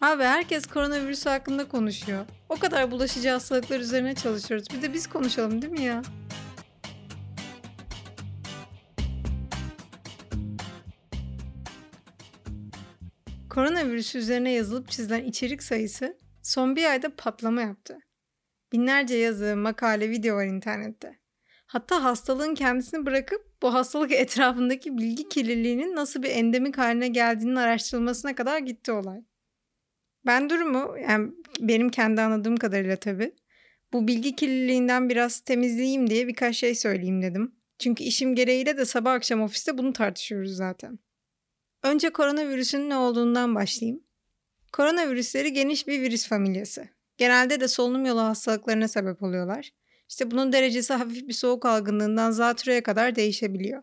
Abi herkes koronavirüs hakkında konuşuyor. O kadar bulaşıcı hastalıklar üzerine çalışıyoruz. Bir de biz konuşalım değil mi ya? Koronavirüs üzerine yazılıp çizilen içerik sayısı son bir ayda patlama yaptı. Binlerce yazı, makale, video var internette. Hatta hastalığın kendisini bırakıp bu hastalık etrafındaki bilgi kirliliğinin nasıl bir endemik haline geldiğinin araştırılmasına kadar gitti olay. Ben durumu yani benim kendi anladığım kadarıyla tabii bu bilgi kirliliğinden biraz temizleyeyim diye birkaç şey söyleyeyim dedim. Çünkü işim gereğiyle de sabah akşam ofiste bunu tartışıyoruz zaten. Önce koronavirüsün ne olduğundan başlayayım. Koronavirüsleri geniş bir virüs familyası. Genelde de solunum yolu hastalıklarına sebep oluyorlar. İşte bunun derecesi hafif bir soğuk algınlığından zatürreye kadar değişebiliyor.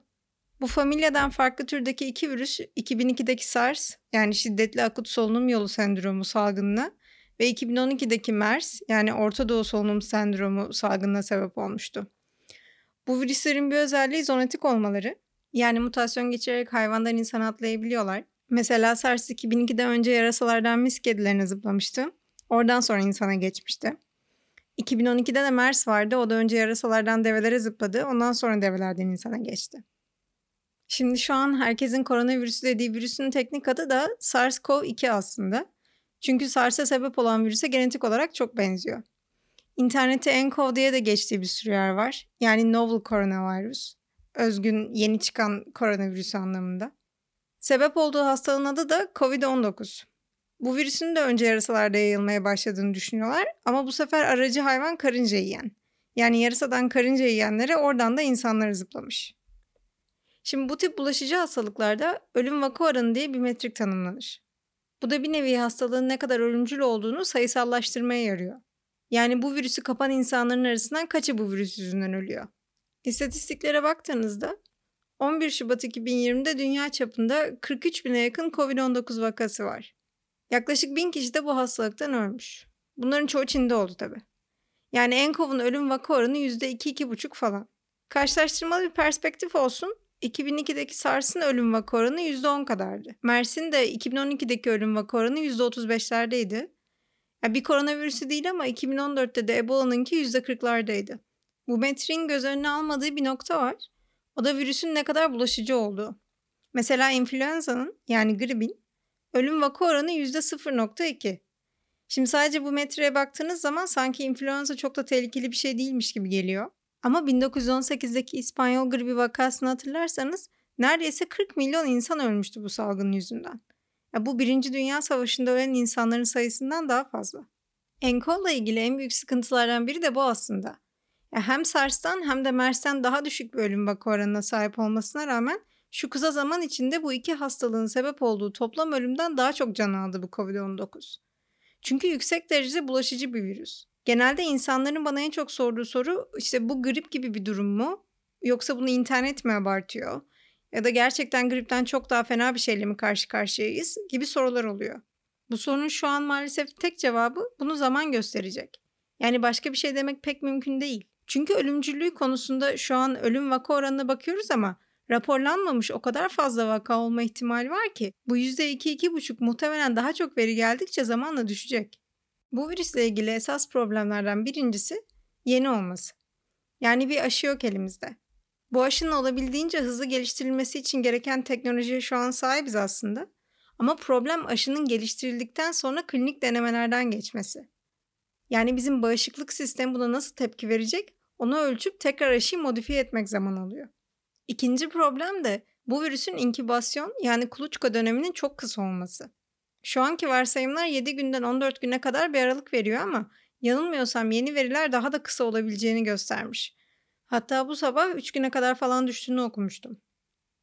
Bu familyadan farklı türdeki iki virüs 2002'deki SARS yani şiddetli akut solunum yolu sendromu salgınına ve 2012'deki MERS yani Orta Doğu solunum sendromu salgınına sebep olmuştu. Bu virüslerin bir özelliği zoonotik olmaları. Yani mutasyon geçirerek hayvandan insana atlayabiliyorlar. Mesela SARS 2002'de önce yarasalardan mis kedilerine zıplamıştı. Oradan sonra insana geçmişti. 2012'de de MERS vardı. O da önce yarasalardan develere zıpladı. Ondan sonra develerden insana geçti. Şimdi şu an herkesin koronavirüsü dediği virüsün teknik adı da SARS-CoV-2 aslında. Çünkü SARS'a sebep olan virüse genetik olarak çok benziyor. İnternette nCoV diye de geçtiği bir sürü yer var. Yani novel coronavirus. Özgün yeni çıkan koronavirüs anlamında. Sebep olduğu hastalığın adı da COVID-19. Bu virüsün de önce yarasalarda yayılmaya başladığını düşünüyorlar ama bu sefer aracı hayvan karınca yiyen. Yani yarasadan karınca yiyenlere oradan da insanlara zıplamış. Şimdi bu tip bulaşıcı hastalıklarda ölüm vaka oranı diye bir metrik tanımlanır. Bu da bir nevi hastalığın ne kadar ölümcül olduğunu sayısallaştırmaya yarıyor. Yani bu virüsü kapan insanların arasından kaçı bu virüs yüzünden ölüyor? İstatistiklere baktığınızda 11 Şubat 2020'de dünya çapında 43 bine yakın COVID-19 vakası var. Yaklaşık bin kişi de bu hastalıktan ölmüş. Bunların çoğu Çin'de oldu tabi. Yani NCOV'un ölüm vaka oranı %2-2,5 falan. Karşılaştırmalı bir perspektif olsun. 2002'deki SARS'ın ölüm vaka oranı %10 kadardı. MERS'in de 2012'deki ölüm vaka oranı %35'lerdeydi. Yani bir koronavirüsü değil ama 2014'te de Ebola'nınki %40'lardaydı. Bu metriğin göz önüne almadığı bir nokta var. O da virüsün ne kadar bulaşıcı olduğu. Mesela influenza'nın yani gripin ölüm vaka oranı %0.2. Şimdi sadece bu metreye baktığınız zaman sanki influenza çok da tehlikeli bir şey değilmiş gibi geliyor. Ama 1918'deki İspanyol gribi vakasını hatırlarsanız neredeyse 40 milyon insan ölmüştü bu salgın yüzünden. Ya bu Birinci Dünya Savaşı'nda ölen insanların sayısından daha fazla. Enkol'la ilgili en büyük sıkıntılardan biri de bu aslında. Ya hem SARS'tan hem de MERS'ten daha düşük bir ölüm vaka oranına sahip olmasına rağmen şu kısa zaman içinde bu iki hastalığın sebep olduğu toplam ölümden daha çok can aldı bu COVID-19. Çünkü yüksek derecede bulaşıcı bir virüs. Genelde insanların bana en çok sorduğu soru işte bu grip gibi bir durum mu? Yoksa bunu internet mi abartıyor? Ya da gerçekten gripten çok daha fena bir şeyle mi karşı karşıyayız gibi sorular oluyor. Bu sorunun şu an maalesef tek cevabı bunu zaman gösterecek. Yani başka bir şey demek pek mümkün değil. Çünkü ölümcüllüğü konusunda şu an ölüm vaka oranına bakıyoruz ama raporlanmamış o kadar fazla vaka olma ihtimali var ki bu %2-2,5 muhtemelen daha çok veri geldikçe zamanla düşecek. Bu virüsle ilgili esas problemlerden birincisi yeni olması. Yani bir aşı yok elimizde. Bu aşının olabildiğince hızlı geliştirilmesi için gereken teknolojiye şu an sahibiz aslında. Ama problem aşının geliştirildikten sonra klinik denemelerden geçmesi. Yani bizim bağışıklık sistemi buna nasıl tepki verecek onu ölçüp tekrar aşıyı modifiye etmek zaman alıyor. İkinci problem de bu virüsün inkübasyon yani kuluçka döneminin çok kısa olması. Şu anki varsayımlar 7 günden 14 güne kadar bir aralık veriyor ama yanılmıyorsam yeni veriler daha da kısa olabileceğini göstermiş. Hatta bu sabah 3 güne kadar falan düştüğünü okumuştum.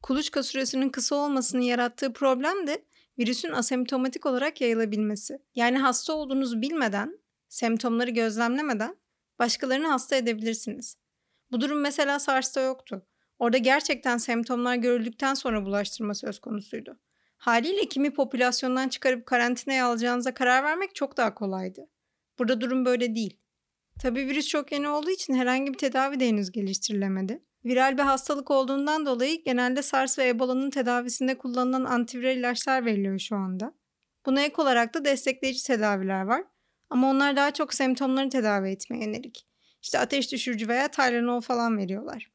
Kuluçka süresinin kısa olmasının yarattığı problem de virüsün asemptomatik olarak yayılabilmesi. Yani hasta olduğunuzu bilmeden, semptomları gözlemlemeden başkalarını hasta edebilirsiniz. Bu durum mesela SARS'ta yoktu. Orada gerçekten semptomlar görüldükten sonra bulaştırma söz konusuydu. Haliyle kimi popülasyondan çıkarıp karantinaya alacağınıza karar vermek çok daha kolaydı. Burada durum böyle değil. Tabii virüs çok yeni olduğu için herhangi bir tedavi de henüz geliştirilemedi. Viral bir hastalık olduğundan dolayı genelde SARS ve Ebola'nın tedavisinde kullanılan antiviral ilaçlar veriliyor şu anda. Buna ek olarak da destekleyici tedaviler var. Ama onlar daha çok semptomları tedavi etmeye yönelik. İşte ateş düşürücü veya Tylenol falan veriyorlar.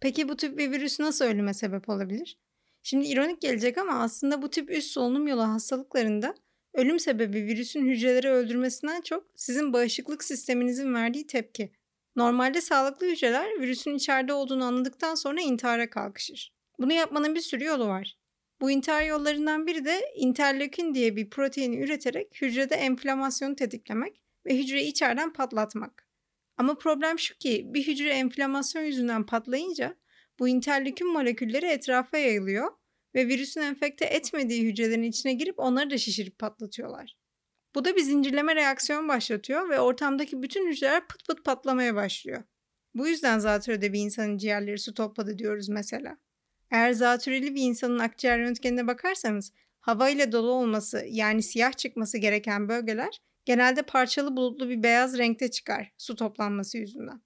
Peki bu tip bir virüs nasıl ölüme sebep olabilir? Şimdi ironik gelecek ama aslında bu tip üst solunum yolu hastalıklarında ölüm sebebi virüsün hücreleri öldürmesinden çok sizin bağışıklık sisteminizin verdiği tepki. Normalde sağlıklı hücreler virüsün içeride olduğunu anladıktan sonra intihara kalkışır. Bunu yapmanın bir sürü yolu var. Bu intihar yollarından biri de interleukin diye bir proteini üreterek hücrede enflamasyonu tetiklemek ve hücreyi içeriden patlatmak. Ama problem şu ki bir hücre enflamasyon yüzünden patlayınca bu interleukin molekülleri etrafa yayılıyor ve virüsün enfekte etmediği hücrelerin içine girip onları da şişirip patlatıyorlar. Bu da bir zincirleme reaksiyon başlatıyor ve ortamdaki bütün hücreler pıt pıt patlamaya başlıyor. Bu yüzden zatürrede bir insanın ciğerleri su topladı diyoruz mesela. Eğer zatürreli bir insanın akciğer röntgenine bakarsanız hava ile dolu olması yani siyah çıkması gereken bölgeler genelde parçalı bulutlu bir beyaz renkte çıkar su toplanması yüzünden.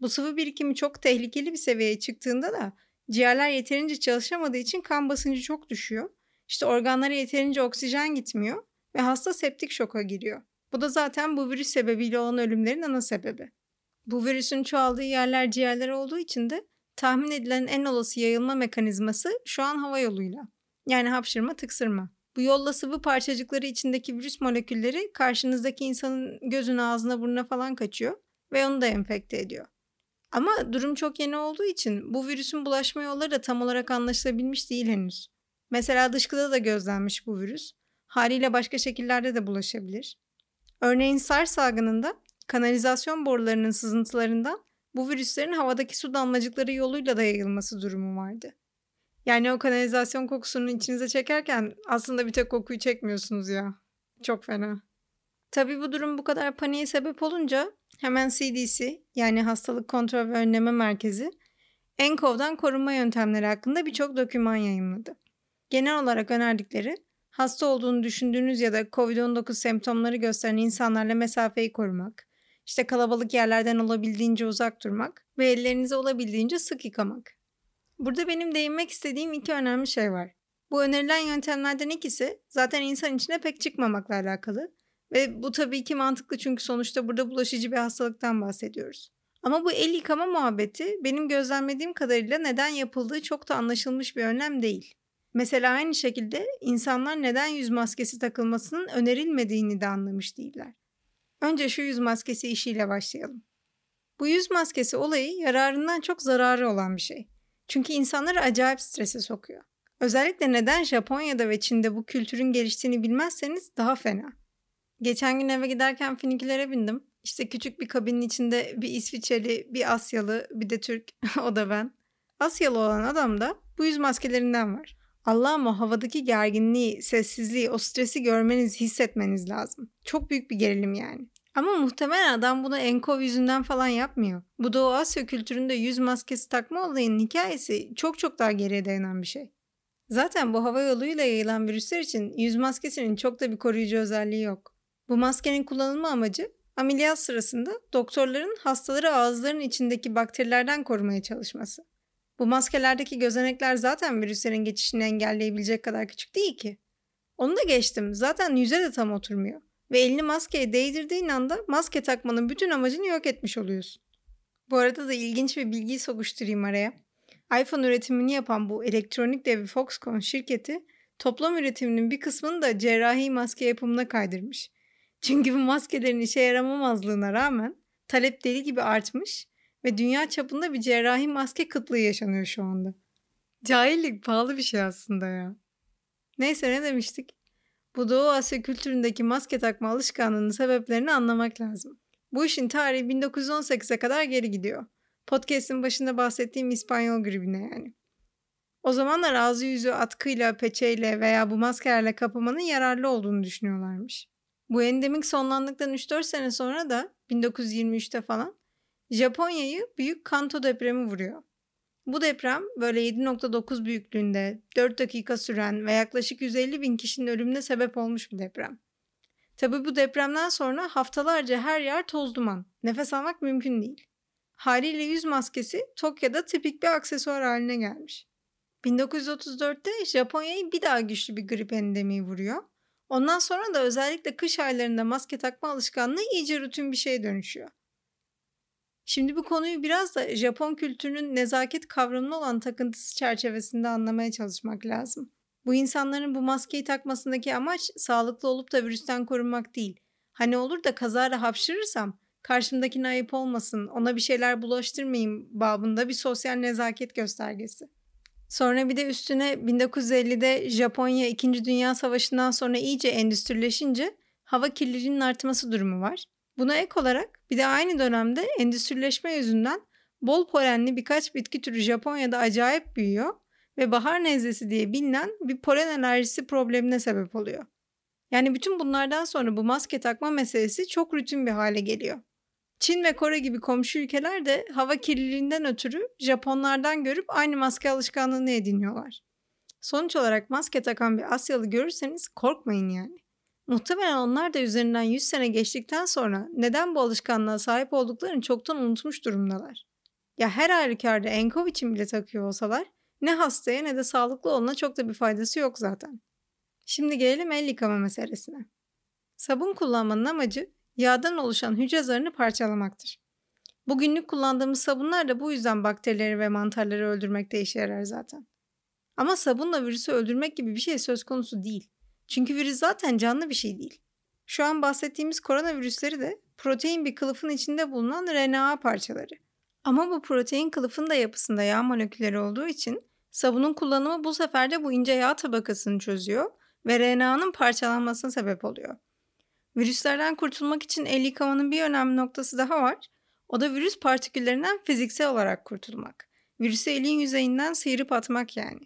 Bu sıvı birikimi çok tehlikeli bir seviyeye çıktığında da ciğerler yeterince çalışamadığı için kan basıncı çok düşüyor. İşte organlara yeterince oksijen gitmiyor ve hasta septik şoka giriyor. Bu da zaten bu virüs sebebiyle olan ölümlerin ana sebebi. Bu virüsün çoğaldığı yerler ciğerler olduğu için de tahmin edilen en olası yayılma mekanizması şu an hava yoluyla. Yani hapşırma, tıksırma. Bu yolla sıvı parçacıkları içindeki virüs molekülleri karşınızdaki insanın gözüne, ağzına, burnuna falan kaçıyor ve onu da enfekte ediyor. Ama durum çok yeni olduğu için bu virüsün bulaşma yolları da tam olarak anlaşılabilmiş değil henüz. Mesela dışkıda da gözlenmiş bu virüs. Haliyle başka şekillerde de bulaşabilir. Örneğin SARS salgınında kanalizasyon borularının sızıntılarından bu virüslerin havadaki su damlacıkları yoluyla da yayılması durumu vardı. Yani o kanalizasyon kokusunu içinize çekerken aslında bir tek kokuyu çekmiyorsunuz ya. Çok fena. Tabii bu durum bu kadar paniğe sebep olunca hemen CDC yani Hastalık Kontrol ve Önleme Merkezi NCOV'dan korunma yöntemleri hakkında birçok doküman yayınladı. Genel olarak önerdikleri hasta olduğunu düşündüğünüz ya da COVID-19 semptomları gösteren insanlarla mesafeyi korumak, işte kalabalık yerlerden olabildiğince uzak durmak ve ellerinizi olabildiğince sık yıkamak. Burada benim değinmek istediğim iki önemli şey var. Bu önerilen yöntemlerden ikisi zaten insan içine pek çıkmamakla alakalı ve bu tabii ki mantıklı çünkü sonuçta burada bulaşıcı bir hastalıktan bahsediyoruz. Ama bu el yıkama muhabbeti benim gözlemlediğim kadarıyla neden yapıldığı çok da anlaşılmış bir önlem değil. Mesela aynı şekilde insanlar neden yüz maskesi takılmasının önerilmediğini de anlamış değiller. Önce şu yüz maskesi işiyle başlayalım. Bu yüz maskesi olayı yararından çok zararı olan bir şey. Çünkü insanları acayip strese sokuyor. Özellikle neden Japonya'da ve Çin'de bu kültürün geliştiğini bilmezseniz daha fena. Geçen gün eve giderken finikülere bindim. İşte küçük bir kabinin içinde bir İsviçreli, bir Asyalı, bir de Türk. o da ben. Asyalı olan adam da bu yüz maskelerinden var. Allah'ım o havadaki gerginliği, sessizliği, o stresi görmeniz, hissetmeniz lazım. Çok büyük bir gerilim yani. Ama muhtemelen adam bunu enkov yüzünden falan yapmıyor. Bu Doğu Asya kültüründe yüz maskesi takma olayının hikayesi çok çok daha geriye dayanan bir şey. Zaten bu hava yoluyla yayılan virüsler için yüz maskesinin çok da bir koruyucu özelliği yok. Bu maskenin kullanılma amacı ameliyat sırasında doktorların hastaları ağızlarının içindeki bakterilerden korumaya çalışması. Bu maskelerdeki gözenekler zaten virüslerin geçişini engelleyebilecek kadar küçük değil ki. Onu da geçtim. Zaten yüze de tam oturmuyor. Ve elini maskeye değdirdiğin anda maske takmanın bütün amacını yok etmiş oluyorsun. Bu arada da ilginç bir bilgiyi sokuşturayım araya. iPhone üretimini yapan bu elektronik devi Foxconn şirketi toplam üretiminin bir kısmını da cerrahi maske yapımına kaydırmış. Çünkü bu maskelerin işe yaramamazlığına rağmen talep deli gibi artmış ve dünya çapında bir cerrahi maske kıtlığı yaşanıyor şu anda. Cahillik pahalı bir şey aslında ya. Neyse ne demiştik? Bu Doğu Asya kültüründeki maske takma alışkanlığının sebeplerini anlamak lazım. Bu işin tarihi 1918'e kadar geri gidiyor. Podcast'in başında bahsettiğim İspanyol gribine yani. O zamanlar ağzı yüzü atkıyla, peçeyle veya bu maskelerle kapamanın yararlı olduğunu düşünüyorlarmış. Bu endemik sonlandıktan 3-4 sene sonra da 1923'te falan Japonya'yı büyük Kanto depremi vuruyor. Bu deprem böyle 7.9 büyüklüğünde 4 dakika süren ve yaklaşık 150 bin kişinin ölümüne sebep olmuş bir deprem. Tabi bu depremden sonra haftalarca her yer toz duman. Nefes almak mümkün değil. Haliyle yüz maskesi Tokyo'da tipik bir aksesuar haline gelmiş. 1934'te Japonya'yı bir daha güçlü bir grip endemiği vuruyor. Ondan sonra da özellikle kış aylarında maske takma alışkanlığı iyice rutin bir şeye dönüşüyor. Şimdi bu konuyu biraz da Japon kültürünün nezaket kavramına olan takıntısı çerçevesinde anlamaya çalışmak lazım. Bu insanların bu maskeyi takmasındaki amaç sağlıklı olup da virüsten korunmak değil. Hani olur da kazara hapşırırsam karşımdakine ayıp olmasın, ona bir şeyler bulaştırmayayım babında bir sosyal nezaket göstergesi. Sonra bir de üstüne 1950'de Japonya 2. Dünya Savaşı'ndan sonra iyice endüstrileşince hava kirliliğinin artması durumu var. Buna ek olarak bir de aynı dönemde endüstrileşme yüzünden bol polenli birkaç bitki türü Japonya'da acayip büyüyor ve bahar nezlesi diye bilinen bir polen alerjisi problemine sebep oluyor. Yani bütün bunlardan sonra bu maske takma meselesi çok rutin bir hale geliyor. Çin ve Kore gibi komşu ülkeler de hava kirliliğinden ötürü Japonlardan görüp aynı maske alışkanlığını ediniyorlar. Sonuç olarak maske takan bir Asyalı görürseniz korkmayın yani. Muhtemelen onlar da üzerinden 100 sene geçtikten sonra neden bu alışkanlığa sahip olduklarını çoktan unutmuş durumdalar. Ya her halükarda enkov için bile takıyor olsalar ne hastaya ne de sağlıklı olana çok da bir faydası yok zaten. Şimdi gelelim el yıkama meselesine. Sabun kullanmanın amacı yağdan oluşan hücre zarını parçalamaktır. Bugünlük kullandığımız sabunlar da bu yüzden bakterileri ve mantarları öldürmekte işe yarar zaten. Ama sabunla virüsü öldürmek gibi bir şey söz konusu değil. Çünkü virüs zaten canlı bir şey değil. Şu an bahsettiğimiz koronavirüsleri de protein bir kılıfın içinde bulunan RNA parçaları. Ama bu protein kılıfın da yapısında yağ molekülleri olduğu için sabunun kullanımı bu sefer de bu ince yağ tabakasını çözüyor ve RNA'nın parçalanmasına sebep oluyor. Virüslerden kurtulmak için el yıkamanın bir önemli noktası daha var. O da virüs partiküllerinden fiziksel olarak kurtulmak. Virüsü elin yüzeyinden sıyırıp atmak yani.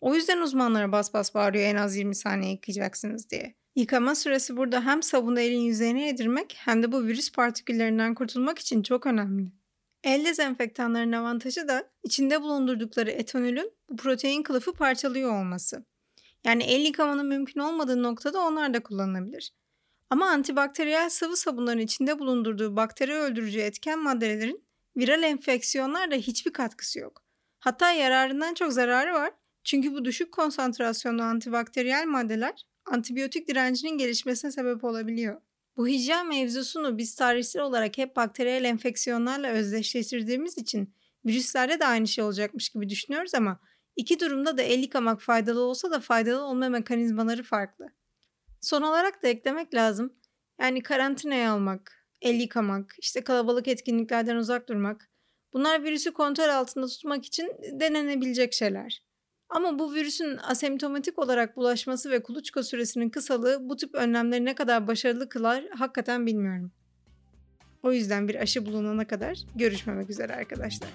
O yüzden uzmanlara bas bas bağırıyor en az 20 saniye yıkayacaksınız diye. Yıkama süresi burada hem sabunu elin yüzeyine yedirmek hem de bu virüs partiküllerinden kurtulmak için çok önemli. El dezenfektanların avantajı da içinde bulundurdukları etanolün bu protein kılıfı parçalıyor olması. Yani el yıkamanın mümkün olmadığı noktada onlar da kullanılabilir. Ama antibakteriyel sıvı sabunların içinde bulundurduğu bakteri öldürücü etken maddelerin viral enfeksiyonlarda hiçbir katkısı yok. Hatta yararından çok zararı var. Çünkü bu düşük konsantrasyonlu antibakteriyel maddeler antibiyotik direncinin gelişmesine sebep olabiliyor. Bu hijyen mevzusunu biz tarihsel olarak hep bakteriyel enfeksiyonlarla özdeşleştirdiğimiz için virüslerde de aynı şey olacakmış gibi düşünüyoruz ama iki durumda da el yıkamak faydalı olsa da faydalı olma mekanizmaları farklı. Son olarak da eklemek lazım. Yani karantinaya almak, el yıkamak, işte kalabalık etkinliklerden uzak durmak. Bunlar virüsü kontrol altında tutmak için denenebilecek şeyler. Ama bu virüsün asemptomatik olarak bulaşması ve kuluçka süresinin kısalığı bu tip önlemleri ne kadar başarılı kılar hakikaten bilmiyorum. O yüzden bir aşı bulunana kadar görüşmemek üzere arkadaşlar.